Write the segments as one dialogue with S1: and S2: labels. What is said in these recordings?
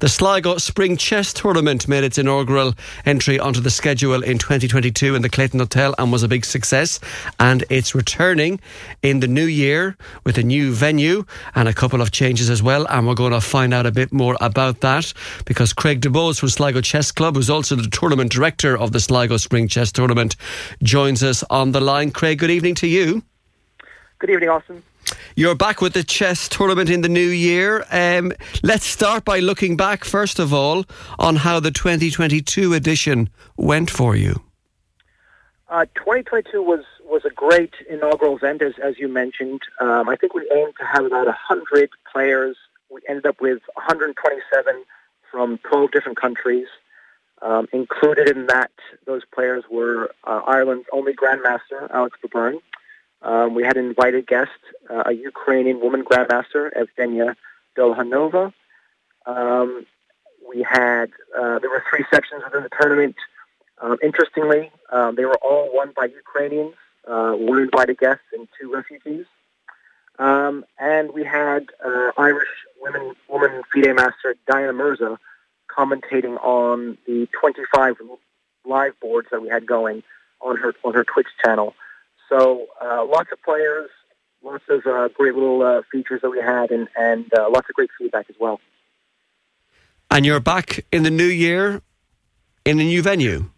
S1: The Sligo Spring Chess Tournament made its inaugural entry onto the schedule in 2022 in the Clayton Hotel and was a big success. And it's returning in the new year with a new venue and a couple of changes as well. And we're going to find out a bit more about that because Craig DuBose from Sligo Chess Club, who's also the tournament director of the Sligo Spring Chess Tournament, joins us on the line. Craig, good evening to you.
S2: Good evening, Austin.
S1: You're back with the chess tournament in the new year. Um, let's start by looking back, first of all, on how the 2022 edition went for you.
S2: Uh, 2022 was, was a great inaugural event, as, as you mentioned. Um, I think we aimed to have about 100 players. We ended up with 127 from 12 different countries. Um, included in that, those players were uh, Ireland's only Grandmaster, Alex Baburin, um, we had an invited guest, uh, a Ukrainian woman grandmaster, Evgenia Dolukhanova. Um, we had uh, there were three sections within the tournament. Um, interestingly, um, they were all won by Ukrainians, uh, one invited guest and two refugees. Um, and we had uh, Irish women woman FIDE master Diana Mirza commentating on the 25 live boards that we had going on her on her Twitch channel. So uh, lots of players, lots of uh, great little uh, features that we had, and, and uh, lots of great feedback as well.
S1: And you're back in the new year in the new venue.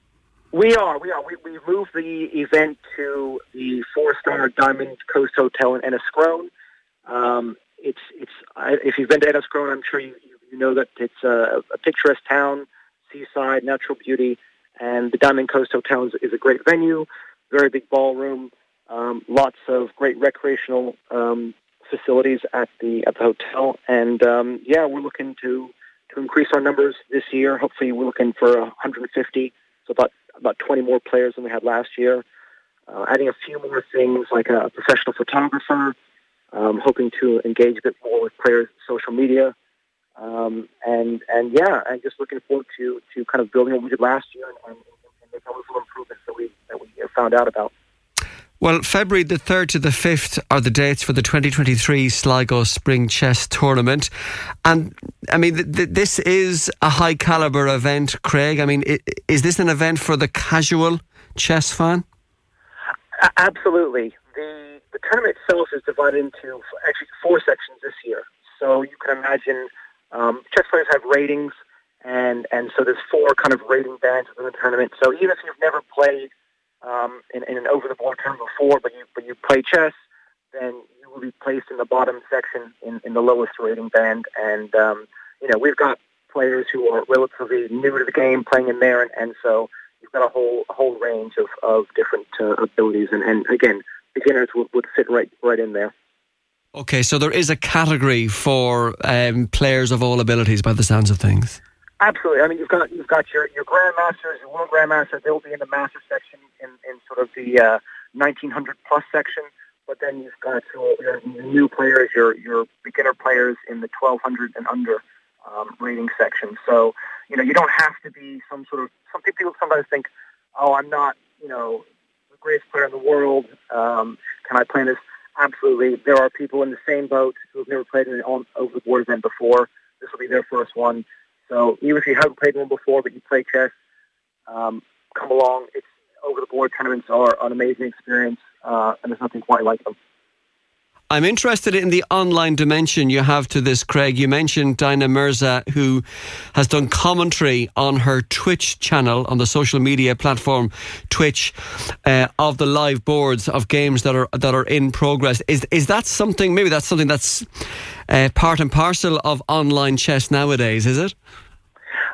S2: We are. We are. We, we moved the event to the four-star Diamond Coast Hotel in Enniscrone. Um, it's it's. I, if you've been to Enniscrone, I'm sure you, you know that it's a, a picturesque town, seaside, natural beauty, and the Diamond Coast Hotel is, is a great venue, very big ballroom. Um, lots of great recreational um, facilities at the at the hotel, and um, yeah, we're looking to to increase our numbers this year. Hopefully, we're looking for 150, so about about 20 more players than we had last year. Uh, adding a few more things like a professional photographer. Um, hoping to engage a bit more with players' social media, um, and and yeah, and just looking forward to to kind of building what we did last year and, and, and all those little improvements that we that we found out about.
S1: Well, February the 3rd to the 5th are the dates for the 2023 Sligo Spring Chess Tournament. And I mean, th- th- this is a high caliber event, Craig. I mean, is this an event for the casual chess fan?
S2: absolutely. The, the tournament itself is divided into actually four sections this year. So you can imagine um, chess players have ratings, and, and so there's four kind of rating bands within the tournament. So even if you've never played um, in, in, an over-the-board tournament before, but you but you play chess, then you will be placed in the bottom section in, in the lowest rating band. And um, you know we've got players who are relatively new to the game playing in there, and, and so you've got a whole a whole range of, of different uh, abilities. And, and again, beginners would, would fit right right in there.
S1: Okay, so there is a category for um, players of all abilities, by the sounds of things.
S2: Absolutely. I mean, you've got you've got your your grandmasters, your world grandmaster. They'll be in the master section in, in sort of the uh, 1900 plus section. But then you've got your, your new players, your your beginner players in the 1200 and under um, rating section. So you know you don't have to be some sort of some people sometimes think, oh, I'm not you know the greatest player in the world. Um, can I play this? Absolutely. There are people in the same boat who have never played an over the board event before. This will be their first one. So even if you haven't played one before, but you play chess, um, come along. It's over the board tournaments are an amazing experience, uh, and there's nothing quite like them.
S1: I'm interested in the online dimension you have to this, Craig. You mentioned Diana Mirza, who has done commentary on her Twitch channel, on the social media platform Twitch, uh, of the live boards of games that are that are in progress. Is is that something? Maybe that's something that's uh, part and parcel of online chess nowadays. Is it?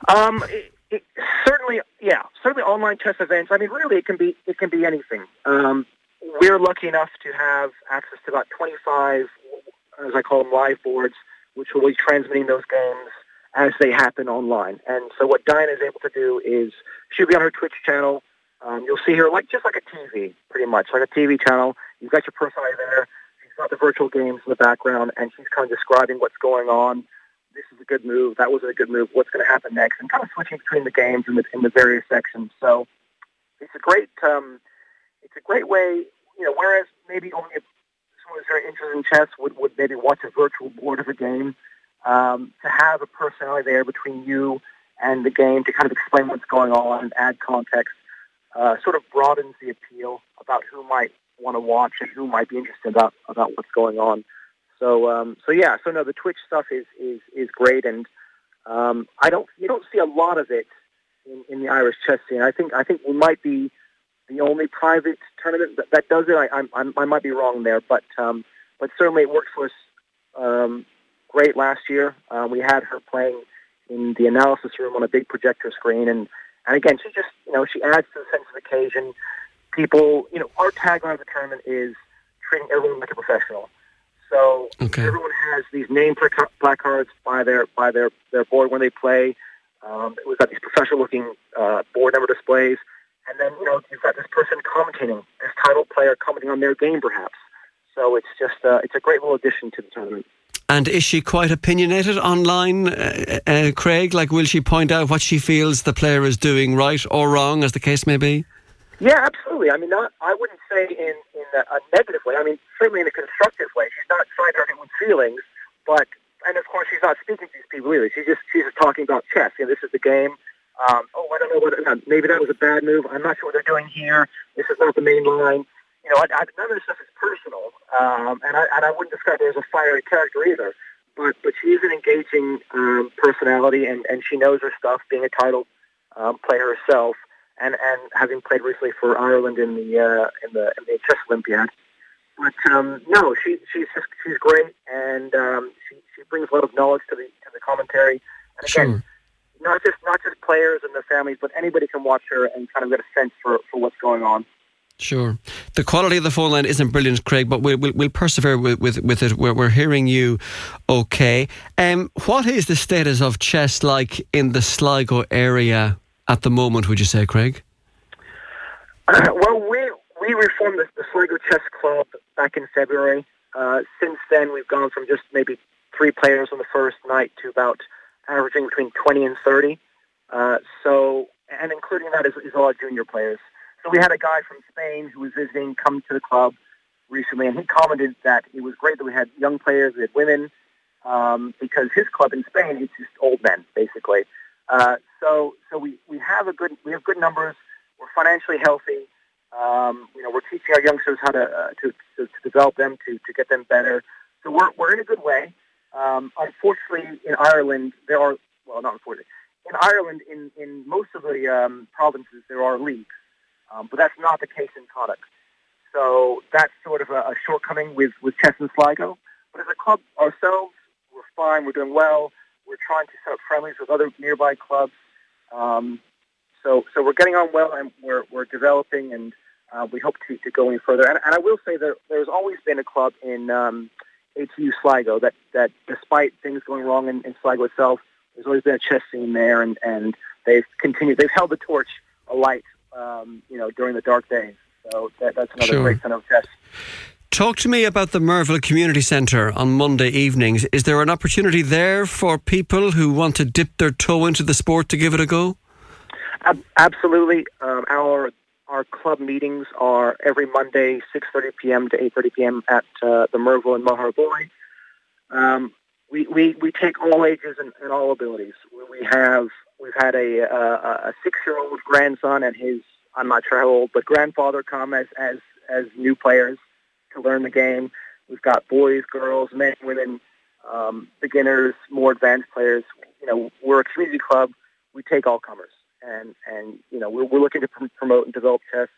S2: Um, it, it, certainly, yeah, certainly online chess events. I mean, really, it can be it can be anything. Um, we're lucky enough to have access to about 25, as I call them, live boards, which will be transmitting those games as they happen online. And so what Diana is able to do is she'll be on her Twitch channel. Um, you'll see her like just like a TV, pretty much like a TV channel. You've got your person there. She's got the virtual games in the background, and she's kind of describing what's going on. This is a good move. That wasn't a good move. What's going to happen next? And kind of switching between the games in the the various sections. So it's a great um, it's a great way you know, whereas maybe only if someone who's very interested in chess would, would maybe watch a virtual board of a game, um, to have a personality there between you and the game to kind of explain what's going on and add context uh, sort of broadens the appeal about who might want to watch and who might be interested about about what's going on. So um, so yeah, so no, the Twitch stuff is is is great, and um, I don't you don't see a lot of it in, in the Irish chess scene. I think I think we might be the only private tournament that, that does it. I, I I might be wrong there, but um, but certainly it worked for us um, great last year. Uh, we had her playing in the analysis room on a big projector screen, and and again, she just you know she adds to the sense of occasion. People, you know, our tagline of the tournament is treating everyone like a professional. So
S1: Okay.
S2: everyone has these name placa- placards by their by their their board when they play. Um, we've got these professional-looking uh, board number displays, and then you know you've got this person commentating, this title player commenting on their game, perhaps. So it's just uh, it's a great little addition to the tournament.
S1: And is she quite opinionated online, uh, uh, Craig? Like, will she point out what she feels the player is doing right or wrong, as the case may be?
S2: Yeah, absolutely. I mean, not I wouldn't say in in a, a negative way. I mean, certainly in a constructive way. She's not trying to hurt anyone's feelings, but and of course she's not speaking to these people either. She's just she's just talking about chess. You know, this is the game. Um, oh, I don't know what. Uh, maybe that was a bad move. I'm not sure what they're doing here. This is not the main line. You know, I, I, none of this stuff is personal, um, and I and I wouldn't describe her as a fiery character either. But but she is an engaging um, personality, and and she knows her stuff. Being a title um, player herself, and and having played recently for Ireland in the uh, in the in the chess Olympiad. But um, no, she she's just she's great, and um, she she brings a lot of knowledge to the to the commentary. And again,
S1: Sure.
S2: Not just not just players and their families, but anybody can watch her and kind of get a sense for, for what's going on.
S1: Sure. The quality of the phone line isn't brilliant, Craig, but we'll, we'll, we'll persevere with, with, with it. We're, we're hearing you okay. Um, what is the status of chess like in the Sligo area at the moment, would you say, Craig?
S2: well, we we reformed the, the Sligo Chess Club back in February. Uh, since then, we've gone from just maybe three players on the first night to about averaging between 20 and 30. Uh, so, and including that is, is of junior players. So we had a guy from Spain who was visiting come to the club recently, and he commented that it was great that we had young players, we had women, um, because his club in Spain is just old men, basically. Uh, so, so we, we have a good we have good numbers. We're financially healthy. Um, you know, we're teaching our youngsters how to, uh, to, to to develop them to to get them better. So we're we're in a good way. Um, unfortunately, in Ireland, there are well, not unfortunately, in Ireland, in in most of the um, provinces, there are leagues, um, but that's not the case in Connacht. So that's sort of a, a shortcoming with with Chess and Sligo. But as a club ourselves, we're fine. We're doing well. We're trying to set up friendlies with other nearby clubs. Um, so, so we're getting on well, and we're we're developing, and uh, we hope to, to go any further. And, and I will say that there's always been a club in um, ATU Sligo that that, despite things going wrong in, in Sligo itself, there's always been a chess scene there, and and they've continued. They've held the torch alight, um, you know, during the dark days. So that, that's another
S1: Sure.
S2: great kind of chess.
S1: Talk to me about the Merville Community Centre on Monday evenings. Is there an opportunity there for people who want to dip their toe into the sport to give it a go?
S2: Ab- absolutely. Um, our our club meetings are every Monday, 6:30 p.m. to 8:30 p.m. at uh, the Merville in Maugheraboy. Um, we, we we take all ages and, and all abilities. We- have we've had a a, a six-year-old grandson and his I'm not sure how old, but grandfather come as as as new players to learn the game. We've got boys, girls, men, women, um, beginners, more advanced players. You know, we're a community club. We take all comers and and you know we're, we're looking to pr- promote and develop chess.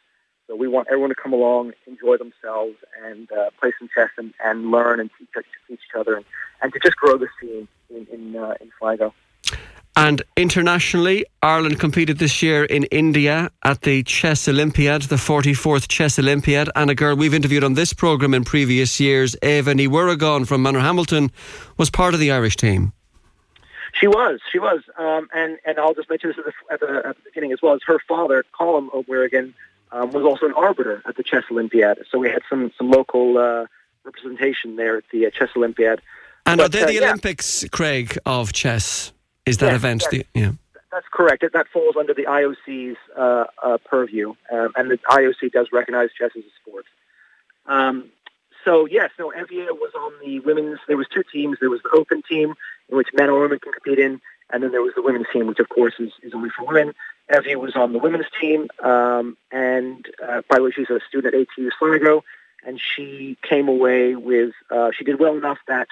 S2: So we want everyone to come along, enjoy themselves, and uh, play some chess and, and learn and teach, teach each other, and, and to just grow the scene in in, uh, in Sligo.
S1: And internationally, Ireland competed this year in India at the Chess Olympiad, the 44th Chess Olympiad. And a girl we've interviewed on this programme in previous years, Eva Niwuragon from Manorhamilton, was part of the Irish team.
S2: She was, she was, um, and and I'll just mention this at the, at the, at the beginning as well as her father, Colin O'Werigan, um, was also an arbiter at the Chess Olympiad. So we had some some local uh, representation there at the uh, Chess Olympiad.
S1: And
S2: But,
S1: are they
S2: uh,
S1: the
S2: yeah.
S1: Olympics, Craig, of chess? Is that
S2: Yes,
S1: event?
S2: yes.
S1: The, yeah.
S2: That's correct. That, that falls under the IOC's uh, uh, purview, um, and the IOC does recognize chess as a sport. Um, so yes, no, Evia was on the women's. There was two teams. There was the open team in which men or women can compete in. And then there was the women's team, which of course is, is only for women. Evie was on the women's team, um, and uh, by the way, she's a student at ATU Sligo, and she came away with uh, she did well enough that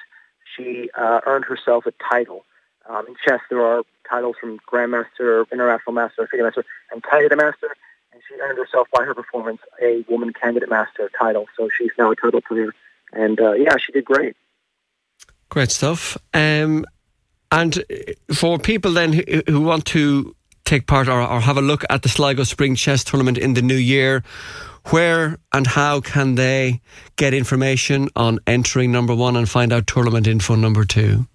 S2: she uh, earned herself a title. Um, in chess, there are titles from Grandmaster, International Master, FIDE Master, and Candidate Master, and she earned herself by her performance a Woman Candidate Master title. So she's now a title player, and uh, yeah, she did great.
S1: Great stuff. Um, and for people then who, who want to take part or, or, have a look at the Sligo Spring Chess Tournament in the new year, where and how can they get information on entering number one and find out tournament info number two?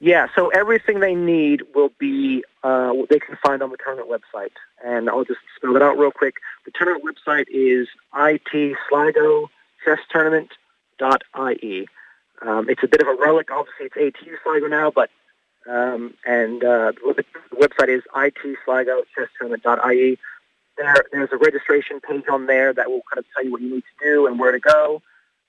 S2: Yeah, so everything they need will be uh, they can find on the tournament website, and I'll just spell it out real quick. The tournament website is itsligo.chesstournament.ie. Um, it's a bit of a relic. Obviously, it's ATU Sligo now, but um, and uh, the website is itsligo.chesstournament.ie. There, there's a registration page on there that will kind of tell you what you need to do and where to go.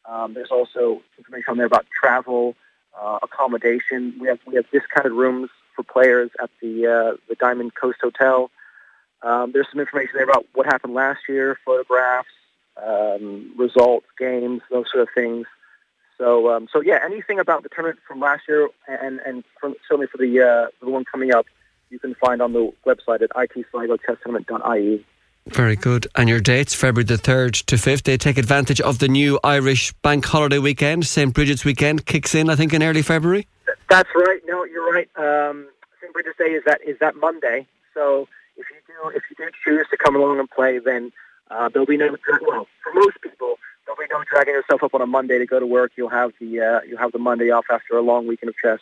S2: Um, there's also information on there about travel, uh, accommodation. We have we have discounted rooms for players at the uh, the Diamond Coast Hotel. Um, there's some information there about what happened last year, photographs, um, results, games, those sort of things. So, um, so yeah, anything about the tournament from last year and and from, certainly for the uh, the one coming up, you can find on the website at itsligochesstournament.ie.
S1: Very good. And your dates, February the 3rd to 5th, they take advantage of the new Irish bank holiday weekend. St. Bridget's weekend kicks in, I think, in early February.
S2: That's right. No, you're right. Um, St. Bridget's Day is that is that Monday. So if you do if you do choose to come along and play, then uh, there'll be no well for most people There'll be dragging yourself up on a Monday to go to work. You'll have the uh, you'll have the Monday off after a long weekend of chess.